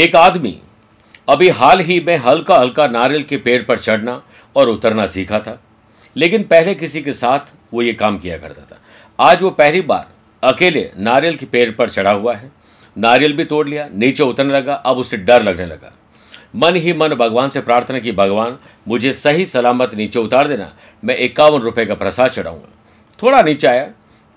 एक आदमी अभी हाल ही में हल्का हल्का नारियल के पेड़ पर चढ़ना और उतरना सीखा था, लेकिन पहले किसी के साथ वो ये काम किया करता था। आज वो पहली बार अकेले नारियल के पेड़ पर चढ़ा हुआ है। नारियल भी तोड़ लिया, नीचे उतरने लगा, अब उसे डर लगने लगा। मन ही मन भगवान से प्रार्थना की, भगवान, मुझे सही सलामत नीचे उतार देना, मैं इक्यावन रुपये का प्रसाद चढ़ाऊँगा। थोड़ा नीचे आया,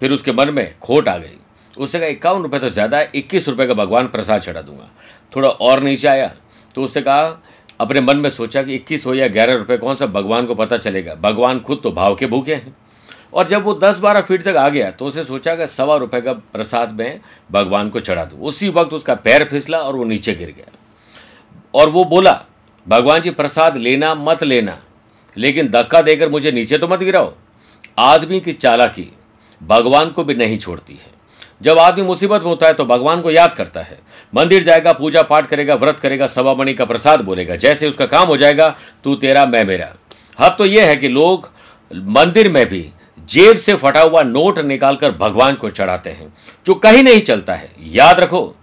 फिर उसके मन में खोट आ गई। उसने कहा, इक्यावन रुपये तो ज़्यादा है, इक्कीस रुपये का भगवान प्रसाद चढ़ा दूँगा। थोड़ा और नीचे आया तो उसने कहा, अपने मन में सोचा कि इक्कीस हो या ग्यारह रुपये कौन सा भगवान को पता चलेगा? भगवान खुद तो भाव के भूखे हैं। और जब वो दस बारह फीट तक आ गया तो उसे सोचा कि सवा रुपये का प्रसाद में भगवान को चढ़ा दूँ। उसी वक्त उसका पैर फिसला और वो नीचे गिर गया। और वो बोला, भगवान जी, प्रसाद लेना मत लेना, लेकिन धक्का देकर मुझे नीचे तो मत गिराओ। आदमी की चालाकी भगवान को भी नहीं छोड़ती है। जब आदमी मुसीबत में होता है तो भगवान को याद करता है। मंदिर जाएगा पूजा पाठ करेगा, व्रत करेगा सवा मणि का प्रसाद बोलेगा। जैसे उसका काम हो जाएगा, तू तेरा, मैं मेरा। हद तो यह है कि लोग मंदिर में भी जेब से फटा हुआ नोट निकालकर भगवान को चढ़ाते हैं, जो कहीं नहीं चलता है। याद रखो,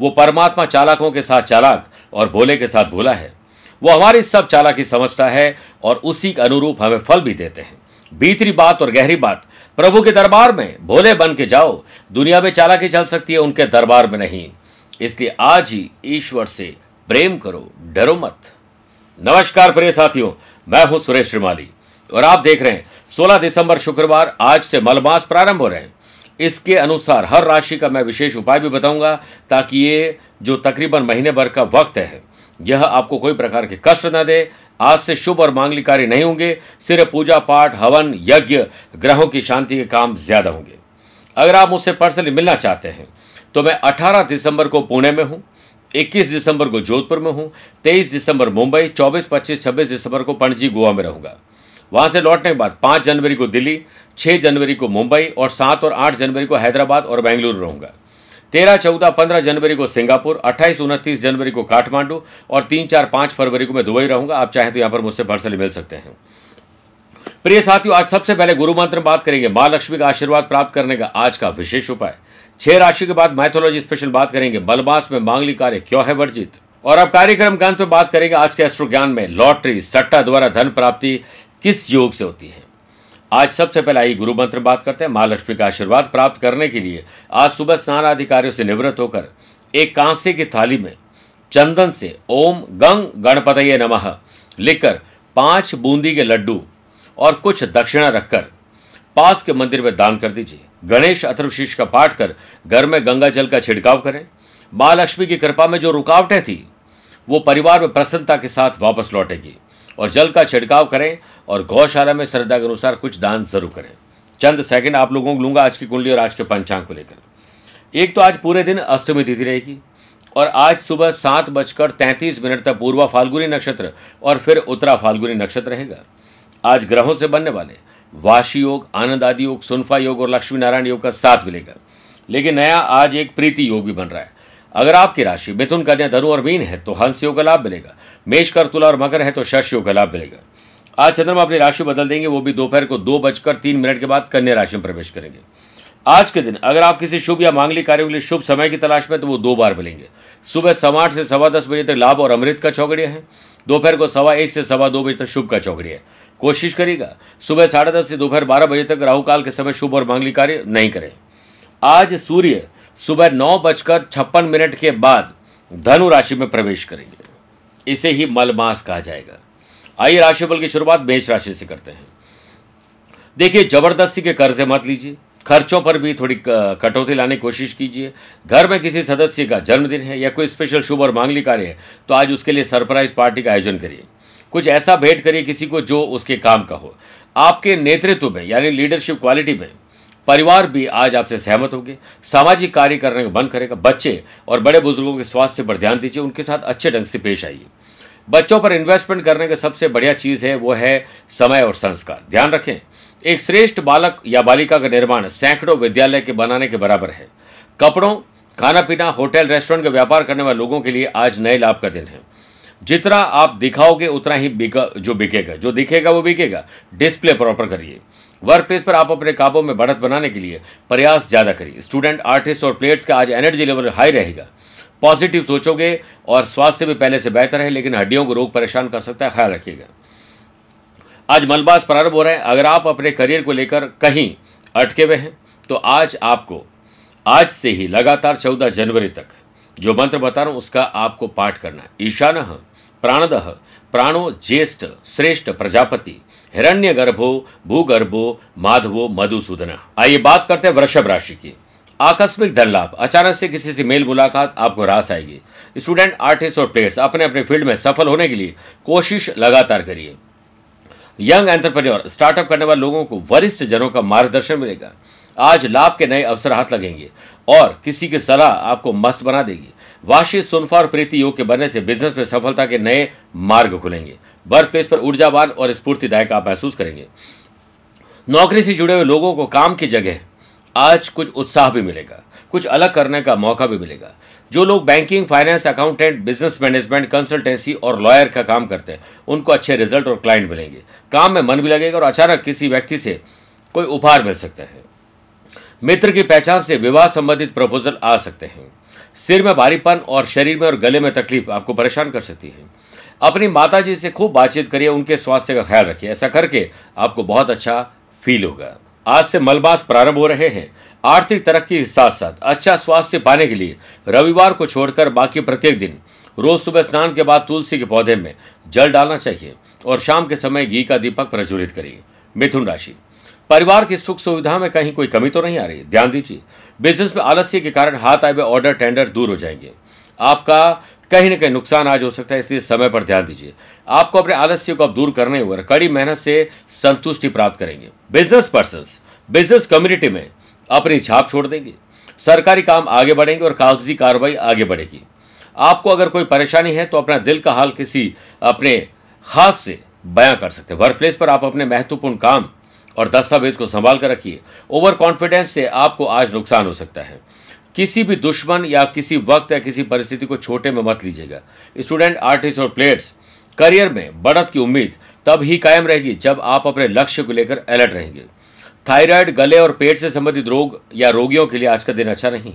वो परमात्मा चालाकों के साथ चालाक और भोले के साथ भोला है। वो हमारी सब चालाकी समझता है और उसी के अनुरूप हमें फल भी देते हैं। भीतरी बात और गहरी बात प्रभु के दरबार में, भोले बन के जाओ। दुनिया में चालाकी चल सकती है, उनके दरबार में नहीं। इसलिए आज ही ईश्वर से प्रेम करो, डरो मत। नमस्कार प्रिय साथियों, मैं हूँ सुरेश श्रीमाली। और आप देख रहे हैं 16 दिसंबर शुक्रवार, आज से मलमास प्रारंभ हो रहे हैं। इसके अनुसार हर राशि का मैं विशेष उपाय भी बताऊँगा, ताकि ये जो तकरीबन महीने भर का वक्त है, यह आपको कोई प्रकार के कष्ट न दे आज से शुभ और मांगलिक कार्य नहीं होंगे सिर्फ़ पूजा पाठ हवन यज्ञ ग्रहों की शांति के काम ज़्यादा होंगे। अगर आप मुझसे पर्सनली मिलना चाहते हैं तो मैं 18 दिसंबर को पुणे में हूँ 21 दिसंबर को जोधपुर में हूँ 23 दिसंबर मुंबई 24, 25, 26 दिसंबर को पणजी गोवा में रहूँगा। वहाँ से लौटने के बाद 5 जनवरी को दिल्ली 6 जनवरी को मुंबई और 7 और 8 जनवरी को हैदराबाद और बेंगलुरु रहूँगा। तेरह, चौदह, पंद्रह जनवरी को सिंगापुर, अट्ठाईस, उनतीस जनवरी को काठमांडू और तीन, चार, पाँच फरवरी को मैं दुबई रहूँगा। आप चाहें तो यहाँ पर मुझसे पर्सनली मिल सकते हैं। प्रिय साथियों, आज सबसे पहले गुरु मंत्र बात करेंगे। माँ लक्ष्मी का आशीर्वाद प्राप्त करने का आज का विशेष उपाय। छह राशि के बाद मैथोलॉजी स्पेशल बात करेंगे। बलमास में मांगलिक कार्य क्यों है वर्जित? और अब कार्यक्रम के अंत में बात करेंगे आज के एस्ट्रो ज्ञान में। लॉटरी, सट्टा द्वारा धन प्राप्ति किस योग से होती है? आज सबसे पहले आई गुरु मंत्र बात करते हैं। महालक्ष्मी का आशीर्वाद प्राप्त करने के लिए आज सुबह स्नान अधिकारियों से निवृत्त होकर एक कांसे की थाली में चंदन से ओम गंग गणपत नमः लिखकर पाँच बूंदी के लड्डू और कुछ दक्षिणा रखकर पास के मंदिर में दान कर दीजिए। गणेश अथर्वशीष का पाठ कर घर में गंगा जल का छिड़काव करें। महालक्ष्मी की कृपा में जो रुकावटें थी, वो परिवार में प्रसन्नता के साथ वापस लौटेगी। और जल का छिड़काव करें और गौशाला में श्रद्धा के अनुसार कुछ दान ज़रूर करें। चंद सेकंड आप लोगों को लूँगा आज की कुंडली और आज के पंचांग को लेकर। एक तो आज पूरे दिन अष्टमी तिथि रहेगी और आज सुबह सात बजकर तैंतीस मिनट तक पूर्वा फाल्गुनी नक्षत्र और फिर उत्तरा फाल्गुनी नक्षत्र रहेगा। आज ग्रहों से बनने वाले वाशी योग, आनंद आदि योग, सुनफा योग और लक्ष्मी नारायण योग का साथ मिलेगा लेकिन नया आज एक प्रीति योग भी बन रहा है। अगर आपकी राशि मिथुन, कन्या, धनु और मीन है तो हंस योग का लाभ मिलेगा। मेष कर तुला और मकर है तो शश योग का लाभ मिलेगा। आज चंद्रमा अपनी राशि बदल देंगे, वो भी दोपहर को दो बजकर तीन मिनट के बाद कन्या राशि में प्रवेश करेंगे। आज के दिन अगर आप किसी शुभ या मांगलिक कार्य के लिए शुभ समय की तलाश में तो वो दो बार मिलेंगे। सुबह सवा आठ से सवा दस बजे तक लाभ और अमृत का चौकड़िया है। दोपहर को सवा एक से सवा दो बजे तक शुभ का चौकड़िया है। कोशिश करिएगा, सुबह साढ़े दस से दोपहर बारह बजे तक राहु काल के समय शुभ और मांगलिक कार्य नहीं करें। आज सूर्य सुबह नौ बजकर छप्पन मिनट के बाद धनु राशि में प्रवेश करेंगे। इसे ही मलमास कहा जाएगा। आइए राशिफल की शुरुआत मेष राशि से करते हैं। देखिए, ज़बरदस्ती के कर्जे मत लीजिए। खर्चों पर भी थोड़ी कटौती लाने की कोशिश कीजिए। घर में किसी सदस्य का जन्मदिन है या कोई स्पेशल शुभ और मांगली कार्य है तो आज उसके लिए सरप्राइज़ पार्टी का आयोजन करिए। कुछ ऐसा भेंट करिए किसी को जो उसके काम का हो। आपके नेतृत्व में, यानी लीडरशिप क्वालिटी में परिवार भी आज आपसे सहमत होंगे। सामाजिक कार्य करने का मन करेगा। बच्चे और बड़े बुज़ुर्गों के स्वास्थ्य पर ध्यान दीजिए। उनके साथ अच्छे ढंग से पेश आइए। बच्चों पर इन्वेस्टमेंट करने का सबसे बढ़िया चीज़ है, वो है समय और संस्कार। ध्यान रखें, एक श्रेष्ठ बालक या बालिका का निर्माण सैकड़ों विद्यालय के बनाने के बराबर है। कपड़ों खाना पीना होटल, रेस्टोरेंट का व्यापार करने वाले लोगों के लिए आज नए लाभ का दिन है। जितना आप दिखाओगे, उतना ही बिका, जो बिकेगा। जो दिखेगा, वो बिकेगा। डिस्प्ले प्रॉपर करिए। वर्क प्लेस पर आप अपने काबों में बढ़त बनाने के लिए प्रयास ज़्यादा करिए। स्टूडेंट आर्टिस्ट और प्लेयर्स का आज एनर्जी लेवल हाई रहेगा। पॉजिटिव सोचोगे और स्वास्थ्य भी पहले से बेहतर है, लेकिन हड्डियों को रोग परेशान कर सकता है, ख्याल रखिएगा। आज मलबास प्रारंभ हो रहे हैं। अगर आप अपने करियर को लेकर कहीं अटके हुए हैं तो आज आपको, आज से ही लगातार चौदह जनवरी तक, जो मंत्र बता रहा हूँ, उसका आपको पाठ करना है। ईशान प्राणद प्राणो ज्येष्ठ श्रेष्ठ प्रजापति। हिरण्य गर्भो भूगर्भो, माधवो, मधुसूदन। आइए बात करते हैं वृषभ राशि की। आकस्मिक धन लाभ अचानक से किसी से मेल मुलाकात आपको रास आएगी। स्टूडेंट, आर्टिस्ट और प्लेयर्स, अपने अपने फ़ील्ड में सफल होने के लिए कोशिश लगातार करिए। यंग एंटरप्रेन्योर, स्टार्टअप करने वाले लोगों को वरिष्ठ जनों का मार्गदर्शन मिलेगा। आज लाभ के नए अवसर हाथ लगेंगे और किसी की सलाह आपको मस्त बना देगी। वाशी सुनफा और प्रीति योग के बनने से बिज़नेस में सफलता के नए मार्ग खुलेंगे। वर्क प्लेस पर ऊर्जावान और स्फूर्तिदायक आप महसूस करेंगे। नौकरी से जुड़े हुए लोगों को काम की जगह आज कुछ उत्साह भी मिलेगा, कुछ अलग करने का मौका भी मिलेगा। जो लोग banking finance accountant business management consultancy और लॉयर का काम करते हैं, उनको अच्छे रिज़ल्ट और क्लाइंट मिलेंगे। काम में मन भी लगेगा और अचानक किसी व्यक्ति से कोई उपहार मिल सकता है। मित्र की पहचान से विवाह संबंधित प्रपोजल आ सकते हैं। सिर में भारीपन और शरीर में और गले में तकलीफ़ आपको परेशान कर सकती है। अपनी माता जी से खूब बातचीत करिए, उनके स्वास्थ्य का ख्याल रखिए। ऐसा करके आपको बहुत अच्छा फील होगा। आज से मलबास प्रारंभ हो रहे हैं। आर्थिक तरक्की के साथ साथ अच्छा स्वास्थ्य पाने के लिए रविवार को छोड़कर बाकी प्रत्येक दिन रोज सुबह स्नान के बाद तुलसी के पौधे में जल डालना चाहिए और शाम के समय घी का दीपक प्रज्वलित करिए। मिथुन राशि। परिवार की सुख सुविधा में कहीं कोई कमी तो नहीं आ रही? ध्यान दीजिए। बिज़नेस में आलस्य के कारण हाथ आए हुए ऑर्डर टेंडर दूर हो जाएँगे। आपका कहीं ना कहीं नुकसान आज हो सकता है, इसलिए समय पर ध्यान दीजिए। आपको अपने आलस्य को अब दूर करने और कड़ी मेहनत से संतुष्टि प्राप्त करेंगे। बिज़नेस पर्सन बिज़नेस कम्युनिटी में अपनी छाप छोड़ देंगे। सरकारी काम आगे बढ़ेंगे और कागज़ी कार्रवाई आगे बढ़ेगी। आपको अगर कोई परेशानी है तो अपना दिल का हाल किसी अपने खास से बयां कर सकते हैं। वर्क प्लेस पर आप अपने महत्वपूर्ण काम और दस्तावेज़ को संभाल कर रखिए। ओवर कॉन्फिडेंस से आपको आज नुकसान हो सकता है। किसी भी दुश्मन या किसी वक्त या किसी परिस्थिति को छोटे में मत लीजिएगा। स्टूडेंट, आर्टिस्ट और प्लेयर्स, करियर में बढ़त की उम्मीद तब ही कायम रहेगी जब आप अपने लक्ष्य को लेकर अलर्ट रहेंगे। थायराइड, गले और पेट से संबंधित रोग या रोगियों के लिए आज का दिन अच्छा नहीं।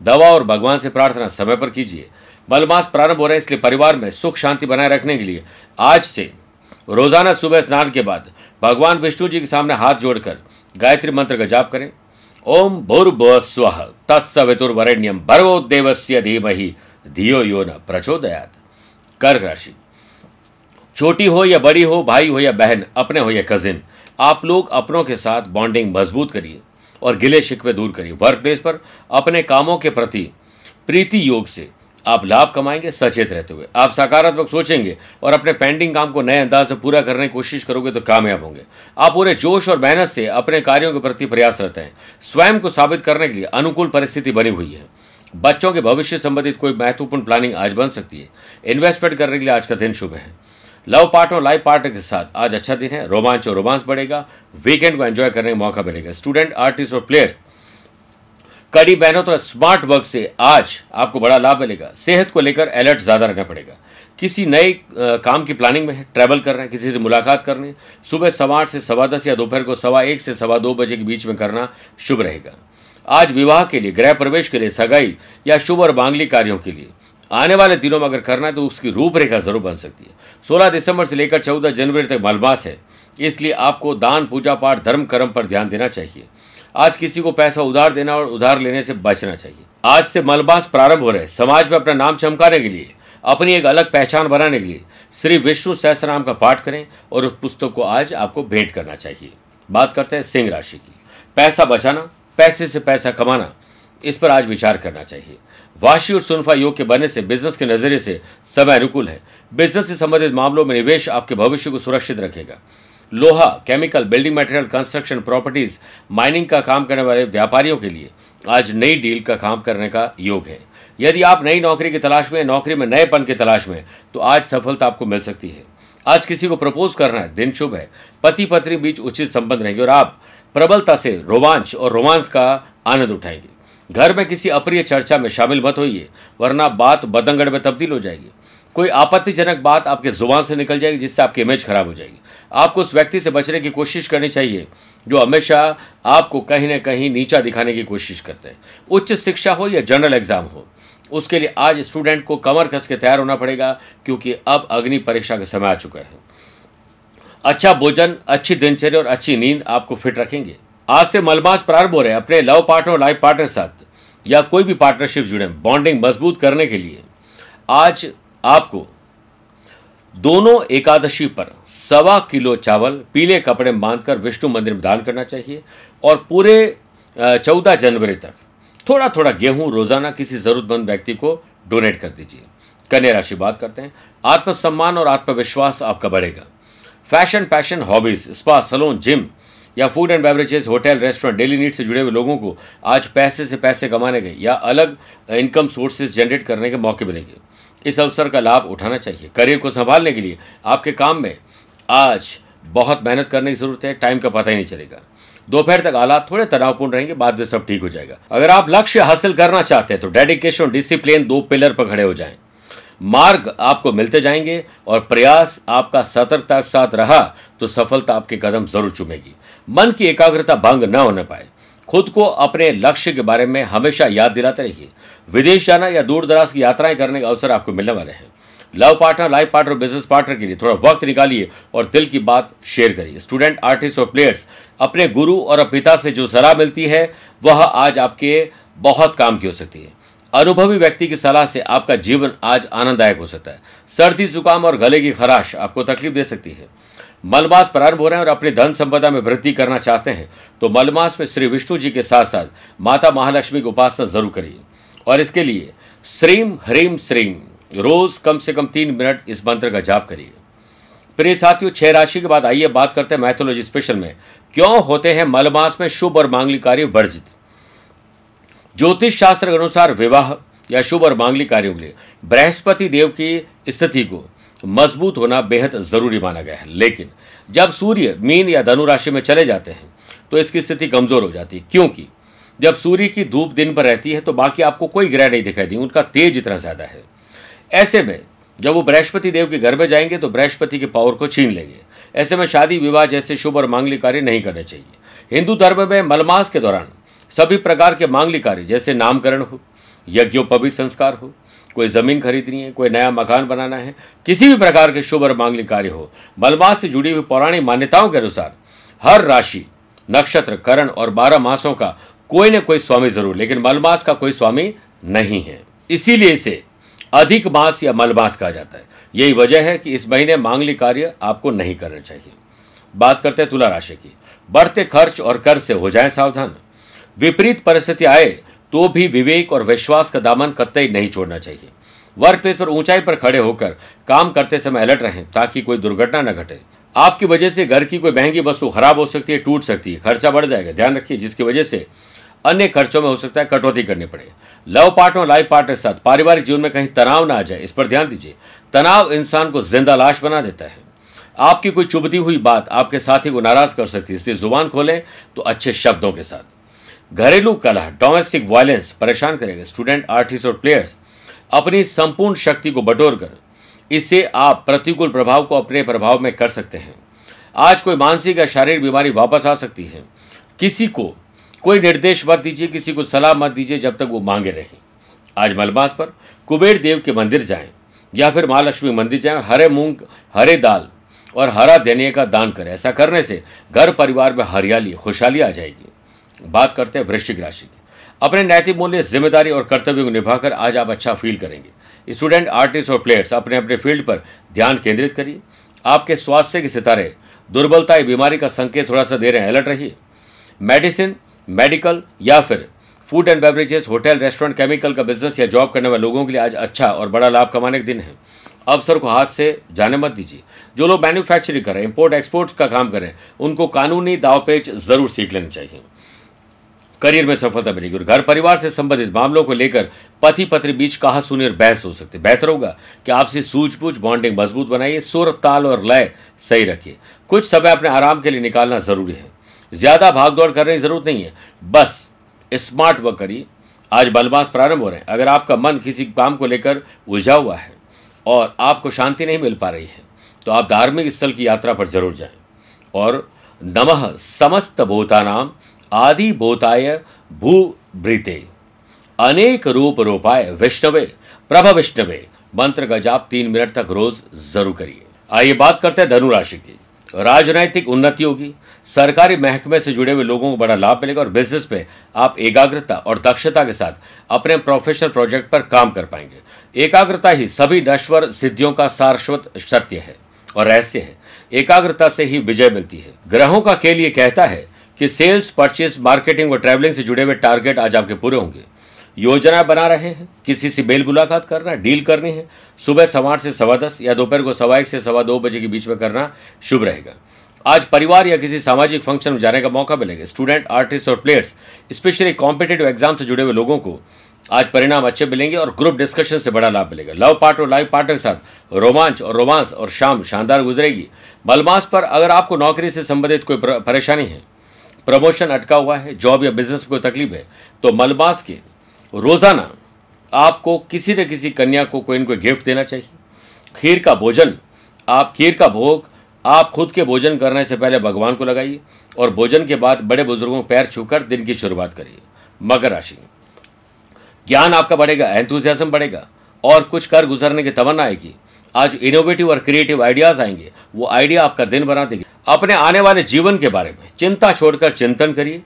दवा और भगवान से प्रार्थना समय पर कीजिए। मलमास प्रारंभ हो रहे हैं, इसलिए परिवार में सुख शांति बनाए रखने के लिए। आज से रोज़ाना सुबह स्नान के बाद भगवान विष्णु जी के सामने हाथ जोड़कर गायत्री मंत्र का जाप करें। ओम भूर्भुव स्व। तत्सवितुर्वरेण्यम भर्गो देवस्य धीमहि। धियो यो न प्रचोदयात। कर्क राशि छोटी हो या बड़ी हो, भाई हो या बहन, अपने हो या कजिन आप लोग अपनों के साथ बॉन्डिंग मज़बूत करिए और गिले शिकवे दूर करिए। वर्क प्लेस पर अपने कामों के प्रति प्रीति योग से आप लाभ कमाएँगे, सचेत रहते हुए। आप सकारात्मक सोचेंगे और अपने पेंडिंग काम को नए अंदाज से पूरा करने की कोशिश करोगे तो कामयाब होंगे। आप पूरे जोश और मेहनत से अपने कार्यों के प्रति प्रयास रहते हैं। स्वयं को साबित करने के लिए अनुकूल परिस्थिति बनी हुई है। बच्चों के भविष्य संबंधित कोई महत्वपूर्ण प्लानिंग आज बन सकती है। इन्वेस्टमेंट करने के लिए आज का दिन शुभ है। लव पार्टनर और लाइफ पार्टनर के साथ आज अच्छा दिन है। रोमांच और रोमांस बढ़ेगा। वीकेंड को एंजॉय करने का मौका मिलेगा। स्टूडेंट आर्टिस्ट और प्लेयर्स कड़ी मेहनत और स्मार्ट वर्क से आज आपको बड़ा लाभ मिलेगा। सेहत को लेकर अलर्ट ज़्यादा रहना पड़ेगा। किसी नए काम की प्लानिंग में है ट्रैवल कर रहे हैं, किसी से मुलाकात करनी, सुबह सवा आठ से सवा दस या दोपहर को सवा एक से सवा दो बजे के बीच में करना शुभ रहेगा। आज विवाह के लिए, गृह प्रवेश के लिए, सगाई या शुभ और मांगलिक कार्यों के लिए। आने वाले दिनों में अगर करना है तो उसकी रूपरेखा ज़रूर बन सकती है। सोलह दिसंबर से लेकर चौदह जनवरी तक मलमास है। इसलिए आपको दान, पूजा पाठ, धर्म, कर्म पर ध्यान देना चाहिए। आज किसी को पैसा उधार देना और उधार लेने से बचना चाहिए। आज से मलबास प्रारंभ हो रहे समाज में अपना नाम चमकाने के लिए, अपनी एक अलग पहचान बनाने के लिए श्री विष्णु सहस्रनाम का पाठ करें और उस पुस्तक को आज आपको भेंट करना चाहिए। बात करते हैं सिंह राशि की। पैसा बचाना, पैसे से पैसा कमाना, इस पर आज विचार करना चाहिए। वाशी और सुनफा योग के बनने से बिज़नेस के नज़रिए से समय अनुकूल है। बिज़नेस से संबंधित मामलों में निवेश आपके भविष्य को सुरक्षित रखेगा। लोहा chemical building material construction properties mining का काम करने वाले व्यापारियों के लिए आज नई डील का काम करने का योग है। यदि आप नई नौकरी की तलाश में, नौकरी में नएपन की तलाश में तो आज सफलता आपको मिल सकती है। आज किसी को प्रपोज करना है, दिन शुभ है। पति पत्नी बीच उचित संबंध रहेंगे और आप प्रबलता से रोमांच और रोमांस का आनंद उठाएँगे। घर में किसी अप्रिय चर्चा में शामिल मत होइए, वरना बात बदंगड़ में तब्दील हो जाएगी। कोई आपत्तिजनक बात आपके ज़ुबान से निकल जाएगी, जिससे आपकी इमेज खराब हो जाएगी। आपको उस व्यक्ति से बचने की कोशिश करनी चाहिए, जो हमेशा आपको कहीं ना कहीं नीचा दिखाने की कोशिश करते हैं। उच्च शिक्षा हो या जनरल एग्ज़ाम हो, उसके लिए आज स्टूडेंट को कमर कस के तैयार होना पड़ेगा, क्योंकि अब अग्नि परीक्षा का समय आ चुका है। अच्छा भोजन, अच्छी दिनचर्या और अच्छी नींद आपको फिट रखेंगे। आज से मलमास प्रारंभ हो रहे हैं, अपने लव पार्टनर और लाइफ पार्टनर साथ, या कोई भी पार्टनरशिप जुड़े। बॉन्डिंग मज़बूत करने के लिए आज आपको दोनों एकादशी पर सवा किलो चावल पीले कपड़े में बांधकर विष्णु मंदिर में दान करना चाहिए और पूरे चौदह जनवरी तक थोड़ा थोड़ा गेहूँ, रोज़ाना किसी जरूरतमंद व्यक्ति को डोनेट कर दीजिए। कन्या राशि बात करते हैं। आत्मसम्मान और आत्मविश्वास आपका बढ़ेगा। Fashion, passion, hobbies, spa, salon, gym या food and beverages, hotel, restaurant, daily need से जुड़े हुए लोगों को आज पैसे से पैसे कमाने के या अलग इनकम सोर्सेज जनरेट करने के मौके मिलेंगे। इस अवसर का लाभ उठाना चाहिए, करियर को संभालने के लिए। आपके काम में आज बहुत मेहनत करने की ज़रूरत है, टाइम का पता ही नहीं चलेगा। दोपहर तक हालात थोड़े तनावपूर्ण रहेंगे, बाद में सब ठीक हो जाएगा। अगर आप लक्ष्य हासिल करना चाहते हैं तो डेडिकेशन डिसिप्लिन दो पिलर पर खड़े हो जाएँ। मार्ग आपको मिलते जाएँगे और प्रयास आपका सतर्कता के साथ रहा तो सफलता आपके कदम ज़रूर चुमेगी। मन की एकाग्रता भंग न होने पाए। खुद को अपने लक्ष्य के बारे में हमेशा याद दिलाते रहिए। विदेश जाना या दूर दराज की यात्राएँ करने का अवसर आपको मिलने वाले हैं। लव पार्टनर, लाइफ पार्टनर और बिज़नेस पार्टनर के लिए थोड़ा वक्त निकालिए और दिल की बात शेयर करिए। स्टूडेंट, आर्टिस्ट और प्लेयर्स, अपने गुरु और पिता से जो सलाह मिलती है, वह आज आपके बहुत काम की हो सकती है। अनुभवी व्यक्ति की सलाह से आपका जीवन आज आनंददायक हो सकता है। सर्दी, जुकाम और गले की खराश आपको तकलीफ़ दे सकती है। मलमास प्रारंभ हो रहे हैं और अपनी धन संपदा में वृद्धि करना चाहते हैं तो मलमास में श्री विष्णु जी के साथ साथ माता महालक्ष्मी की उपासना ज़रूर करिए। और इसके लिए, श्रीम, ह्रीम, श्रीम, रोज कम से कम तीन मिनट इस मंत्र का जाप करिए। प्रिय साथियों, छह राशि के बाद आइए, बात करते हैं मैथोलॉजी स्पेशल में। क्यों होते हैं मलमास में शुभ और मांगलिक कार्य वर्जित? ज्योतिष शास्त्र के अनुसार विवाह या शुभ और मांगलिक कार्यों के लिए बृहस्पति देव की स्थिति को मज़बूत होना बेहद ज़रूरी माना गया है। लेकिन जब सूर्य, मीन या धनु राशि में चले जाते हैं तो इसकी स्थिति कमज़ोर हो जाती है। क्योंकि जब सूर्य की धूप दिन पर रहती है तो बाकी आपको कोई ग्रह नहीं दिखाई दी उनका तेज इतना ज़्यादा है। ऐसे में, जब वो बृहस्पति देव के घर में जाएँगे तो बृहस्पति के पावर को छीन लेंगे। ऐसे में शादी विवाह जैसे शुभ और मांगलिक कार्य नहीं करने चाहिए। हिंदू धर्म में मलमास के दौरान सभी प्रकार के मांगलिक कार्य, जैसे नामकरण हो यज्ञोपवी संस्कार हो, कोई ज़मीन खरीदनी है, कोई नया मकान बनाना है, किसी भी प्रकार के शुभ और मांगलिक कार्य हो, मलमास से जुड़ी हुई पौराणिक मान्यताओं के अनुसार हर राशि, नक्षत्र, करण और बारह मासों का कोई न कोई स्वामी ज़रूर, लेकिन मलमास का कोई स्वामी नहीं है। इसीलिए इसे अधिक मास या मलमास कहा जाता है। यही वजह है कि इस महीने मांगलिक कार्य आपको नहीं करना चाहिए। बात करते हैं तुला राशि की। बढ़ते खर्च और कर से हो जाए सावधान। विपरीत परिस्थिति आए तो भी विवेक और विश्वास का दामन कतई नहीं छोड़ना चाहिए। वर्क प्लेस पर ऊंचाई पर खड़े होकर काम करते समय अलर्ट रहें ताकि कोई दुर्घटना न घटे। आपकी वजह से घर की कोई महँगी वस्तु खराब हो सकती है, टूट सकती है, खर्चा बढ़ जाएगा। ध्यान रखिए, जिसकी वजह से अन्य खर्चों में हो सकता है कटौती करनी पड़े। लव पार्टनर लाइफ पार्टनर के साथ पारिवारिक जीवन में कहीं तनाव ना आ जाए, इस पर ध्यान दीजिए। तनाव इंसान को ज़िंदा लाश बना देता है। आपकी कोई चुभती हुई बात आपके साथी को नाराज़ कर सकती है, इसलिए ज़ुबान खोलें तो अच्छे शब्दों के साथ। घरेलू कलह डोमेस्टिक वायलेंस परेशान करेगा। स्टूडेंट आर्टिस्ट और प्लेयर्स अपनी संपूर्ण शक्ति को बटोर कर, इससे आप प्रतिकूल प्रभाव को अपने प्रभाव में कर सकते हैं। आज कोई मानसिक या शारीरिक बीमारी वापस आ सकती है। किसी को कोई निर्देश मत दीजिए, किसी को सलाह मत दीजिए जब तक वो मांगे रहे आज मलमास पर कुबेर देव के मंदिर जाएँ, या फिर महालक्ष्मी मंदिर जाएँ, हरे मूंग, हरे दाल और हरा देने का दान करें। ऐसा करने से घर परिवार में हरियाली, खुशहाली आ जाएगी। बात करते हैं वृश्चिक राशि की। अपने नैतिक मूल्य, ज़िम्मेदारी और कर्तव्य को निभाकर आज आप अच्छा फील करेंगे। स्टूडेंट आर्टिस्ट और प्लेयर्स अपने अपने फ़ील्ड पर ध्यान केंद्रित करिए। आपके स्वास्थ्य के सितारे, दुर्बलता या बीमारी का संकेत थोड़ा सा दे रहे हैं। अलर्ट रहिए। मेडिसिन मेडिकल या फिर food and beverages, hotel, restaurant, chemical का बिज़नेस या जॉब करने वाले लोगों के लिए आज अच्छा और बड़ा लाभ कमाने के दिन है। अवसर को हाथ से जाने मत दीजिए। जो लोग मैन्युफैक्चरिंग करें इंपोर्ट एक्सपोर्ट का काम करें उनको कानूनी दावपेच ज़रूर सीख लेनी चाहिए। करियर में सफलता मिलेगी और घर परिवार से संबंधित मामलों को लेकर पति पत्नी बीच कहा सुनी और बहस हो सकती है। बेहतर होगा कि आपसे सूझबूझ बॉन्डिंग मज़बूत बनाइए, सुर, ताल और लय सही रखिए। कुछ समय अपने आराम के लिए निकालना ज़रूरी है। ज़्यादा भागदौड़ करने की ज़रूरत नहीं है। बस स्मार्ट वर्क करिए। आज बलमास प्रारंभ हो रहे हैं। अगर आपका मन किसी काम को लेकर उलझा हुआ है और आपको शांति नहीं मिल पा रही है तो आप धार्मिक स्थल की यात्रा पर ज़रूर जाएँ। और नमः समस्त भूतानाम आदि भूताय भू भृते अनेक रूप रोपाए विष्णवे, प्रभ विष्णवे, मंत्र का जाप तीन मिनट तक रोज ज़रूर करिए। आइए बात करते हैं धनु राशि की। राजनैतिक उन्नति होगी सरकारी महकमे से जुड़े हुए लोगों को बड़ा लाभ मिलेगा और बिज़नेस में आप एकाग्रता और दक्षता के साथ अपने प्रोफेशनल प्रोजेक्ट पर काम कर पाएँगे। एकाग्रता ही सभी नश्वर सिद्धियों का शाश्वत सत्य है और रहस्य है। एकाग्रता से ही विजय मिलती है। ग्रहों का खेल ये कहता है कि सेल्स परचेस मार्केटिंग और ट्रैवलिंग से जुड़े हुए टारगेट आज आपके पूरे होंगे। योजना बना रहे हैं, किसी से बेल मुलाकात करना डील करनी है। सुबह सवा आठ से सवा दस या दोपहर को सवा एक से सवा दो बजे के बीच में करना शुभ रहेगा। आज परिवार या किसी सामाजिक फ़ंक्शन में जाने का मौका मिलेगा। स्टूडेंट आर्टिस्ट और प्लेयर्स स्पेशली कॉम्पिटेटिव एग्ज़ाम से जुड़े हुए लोगों को आज परिणाम अच्छे मिलेंगे और ग्रुप डिस्कशन से बड़ा लाभ मिलेगा। लव पार्ट और लाइफ पार्टनर के साथ रोमांच और रोमांस और शाम शानदार गुजरेगी। मलमास पर अगर आपको नौकरी से संबंधित कोई परेशानी है प्रमोशन अटका हुआ है जॉब या बिज़नेस में कोई तकलीफ़ है तो मलमास के रोज़ाना आपको किसी न किसी कन्या को कोई न कोई गिफ्ट देना चाहिए। खीर का भोजन, आप खीर का भोग आप खुद के भोजन करने से पहले भगवान को लगाइए और भोजन के बाद बड़े बुज़ुर्गों पैर छूकर दिन की शुरुआत करिए। मकर राशि। ज्ञान आपका बढ़ेगा एंथुजियाज्म बढ़ेगा और कुछ कर गुजरने की तमन्ना आएगी। आज इनोवेटिव और क्रिएटिव आइडियाज़ आएँगे, वो आइडिया आपका दिन बना देगी। अपने आने वाले जीवन के बारे में चिंता छोड़कर चिंतन करिए।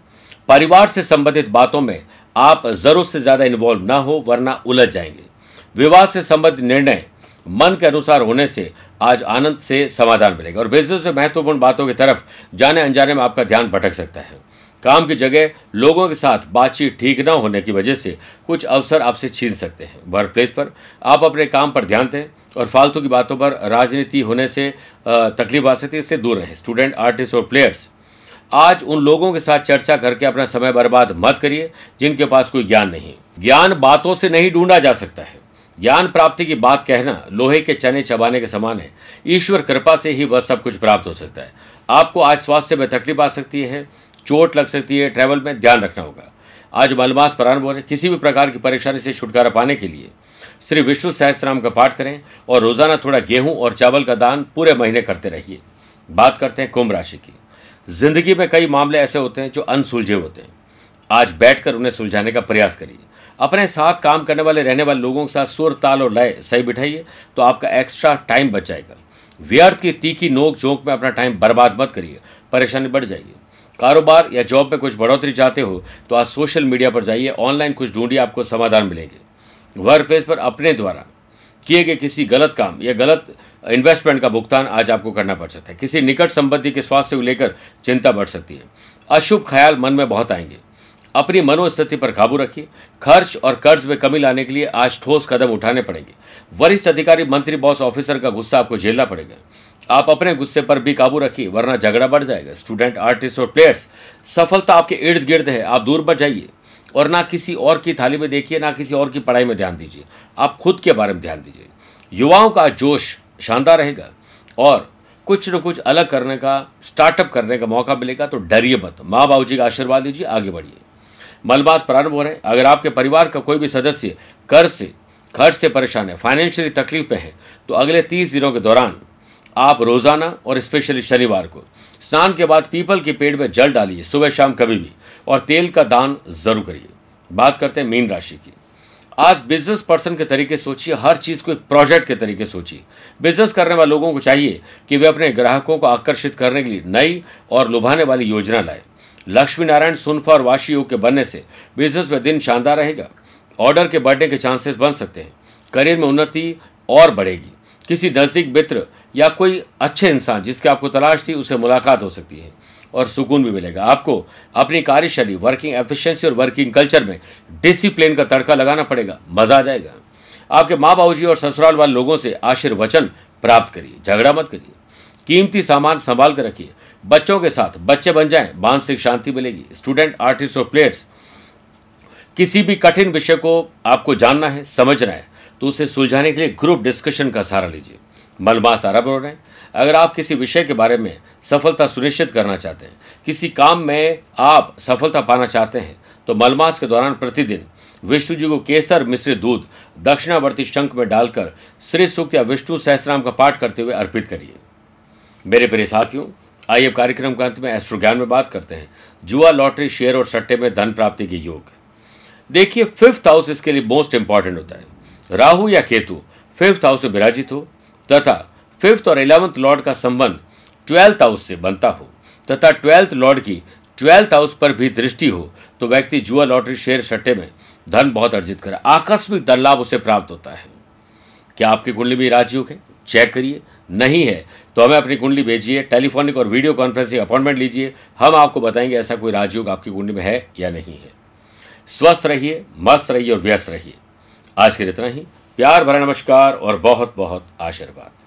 परिवार से संबंधित बातों में आप ज़रूरत से ज़्यादा इन्वॉल्व ना हो, वरना उलझ जाएँगे। विवाह से संबंधित निर्णय मन के अनुसार होने से आज आनंद से समाधान मिलेगा। और बिज़नेस में महत्वपूर्ण बातों की तरफ़ जाने अनजाने में आपका ध्यान भटक सकता है। काम की जगह लोगों के साथ बातचीत ठीक न होने की वजह से कुछ अवसर आपसे छीन सकते हैं। वर्क प्लेस पर आप अपने काम पर ध्यान दें और फालतू की बातों पर राजनीति होने से तकलीफ़ आ सकती है, इसलिए दूर रहें। स्टूडेंट, आर्टिस्ट और प्लेयर्स, आज उन लोगों के साथ चर्चा करके अपना समय बर्बाद मत करिए जिनके पास कोई ज्ञान नहीं। ज्ञान बातों से नहीं ढूंढा जा सकता है। ज्ञान प्राप्ति की बात कहना लोहे के चने चबाने के समान है। ईश्वर कृपा से ही वह सब कुछ प्राप्त हो सकता है। आपको आज स्वास्थ्य में तकलीफ़ आ सकती है, चोट लग सकती है ट्रैवल में ध्यान रखना होगा। आज मलमास हो रहे किसी भी प्रकार की परेशानी से छुटकारा पाने के लिए श्री विष्णु सहस्त्राम का पाठ करें और रोज़ाना थोड़ा गेहूँ और चावल का दान पूरे महीने करते रहिए। बात करते हैं कुंभ राशि की। ज़िंदगी में कई मामले ऐसे होते हैं जो अनसुलझे होते हैं। आज बैठकर उन्हें सुलझाने का प्रयास करिए। अपने साथ काम करने वाले, रहने वाले लोगों के साथ सुर, ताल और लय सही बिठाइए तो आपका एक्स्ट्रा टाइम बच जाएगा। व्यर्थ की तीखी नोक झोंक में अपना टाइम बर्बाद मत करिए, परेशानी बढ़ जाएगी कारोबार या जॉब में कुछ बढ़ोतरी चाहते हो तो आज सोशल मीडिया पर जाइए ऑनलाइन कुछ ढूंढिए, आपको समाधान मिलेंगे। वर्क प्लेस पर अपने द्वारा किए गए किसी गलत काम या गलत इन्वेस्टमेंट का भुगतान आज आपको करना पड़ सकता है। किसी निकट संबंधी के स्वास्थ्य को लेकर चिंता बढ़ सकती है। अशुभ ख्याल मन में बहुत आएँगे। अपनी मनोस्थिति पर काबू रखिए। खर्च और कर्ज में कमी लाने के लिए आज ठोस कदम उठाने पड़ेंगे। वरिष्ठ अधिकारी, मंत्री, बॉस, ऑफिसर का गुस्सा आपको झेलना पड़ेगा। आप अपने गुस्से पर भी काबू रखिए, वरना झगड़ा बढ़ जाएगा। स्टूडेंट, आर्टिस्ट और प्लेयर्स, सफलता आपके इर्द गिर्द है। आप दूर बढ़ जाइए और ना किसी और की थाली में देखिए, ना किसी और की पढ़ाई में ध्यान दीजिए। आप खुद के बारे में ध्यान दीजिए। युवाओं का जोश शानदार रहेगा और कुछ न कुछ अलग करने का स्टार्टअप करने का मौका मिलेगा तो डरिए मत। माँ बाबू जी का आशीर्वाद दीजिए आगे बढ़िए। मलबाज प्रारंभ हो रहे हैं। अगर आपके परिवार का कोई भी सदस्य कर्ज से, खर्च से परेशान है फाइनेंशियली तकलीफ़ में है तो अगले तीस दिनों के दौरान आप रोज़ाना और स्पेशली शनिवार को स्नान के बाद पीपल के पेड़ में जल डालिए, सुबह शाम कभी भी, और तेल का दान ज़रूर करिए। बात करते हैं मीन राशि की। आज बिज़नेस पर्सन के तरीके सोचिए, हर चीज़ को एक प्रोजेक्ट के तरीके सोचिए। बिज़नेस करने वाले लोगों को चाहिए कि वे अपने ग्राहकों को आकर्षित करने के लिए नई और लुभाने वाली योजना लाए। लक्ष्मी नारायण सुनफा और वाशी योग के बनने से बिज़नेस में दिन शानदार रहेगा। ऑर्डर के बढ़ने के चांसेस बन सकते हैं। करियर में उन्नति और बढ़ेगी। किसी नज़दीक मित्र या कोई अच्छे इंसान जिसके आपको तलाश थी उससे मुलाकात हो सकती है और सुकून भी मिलेगा। आपको अपनी कार्यशैली वर्किंग एफिशिएंसी और वर्किंग कल्चर में डिसिप्लिन का तड़का लगाना पड़ेगा। मज़ा आ जाएगा। आपके माँ बाबू जी और ससुराल वाले लोगों से आशीर्वचन प्राप्त करिए। झगड़ा मत करिए। कीमती सामान संभाल कर रखिए। बच्चों के साथ, बच्चे बन जाएँ, मानसिक शांति मिलेगी। स्टूडेंट आर्टिस्ट और प्लेयर्स किसी भी कठिन विषय को आपको जानना है, समझना है तो उसे सुलझाने के लिए ग्रुप डिस्कशन का सहारा लीजिए। मलमास आरब हो रहे हैं। अगर आप किसी विषय के बारे में सफलता सुनिश्चित करना चाहते हैं, किसी काम में आप सफलता पाना चाहते हैं तो मलमास के दौरान प्रतिदिन विष्णु जी को केसर मिश्रित दूध दक्षिणावर्ती शंख में डालकर श्री सूक्त या विष्णु सहस्राम का पाठ करते हुए अर्पित करिए। मेरे प्रिय साथियों आइए अब कार्यक्रम के अंत में एस्ट्रो ज्ञान में बात करते हैं। जुआ लॉटरी शेयर और सट्टे में धन प्राप्ति के योग। देखिए फिफ्थ हाउस इसके लिए मोस्ट इंपॉर्टेंट होता है। राहु या केतु फिफ्थ हाउस में विराजित हो, तथा फिफ्थ और इलेवंथ लॉर्ड का संबंध ट्वेल्थ हाउस से बनता हो, तथा ट्वेल्थ लॉर्ड की ट्वेल्थ हाउस पर भी दृष्टि हो तो व्यक्ति जुआ लॉटरी शेयर सट्टे में धन बहुत अर्जित करे। आकस्मिक धन लाभ उसे प्राप्त होता है। क्या आपकी कुंडली में राजयोग है? चेक करिए। नहीं है तो हमें अपनी कुंडली भेजिए, टेलीफोनिक और वीडियो कॉन्फ्रेंसिंग अपॉइंटमेंट लीजिए। हम आपको बताएँगे ऐसा कोई राजयोग आपकी कुंडली में है या नहीं है। स्वस्थ रहिए, मस्त रहिए और व्यस्त रहिए। आज के लिए इतना ही। प्यार भरा नमस्कार और बहुत बहुत आशीर्वाद।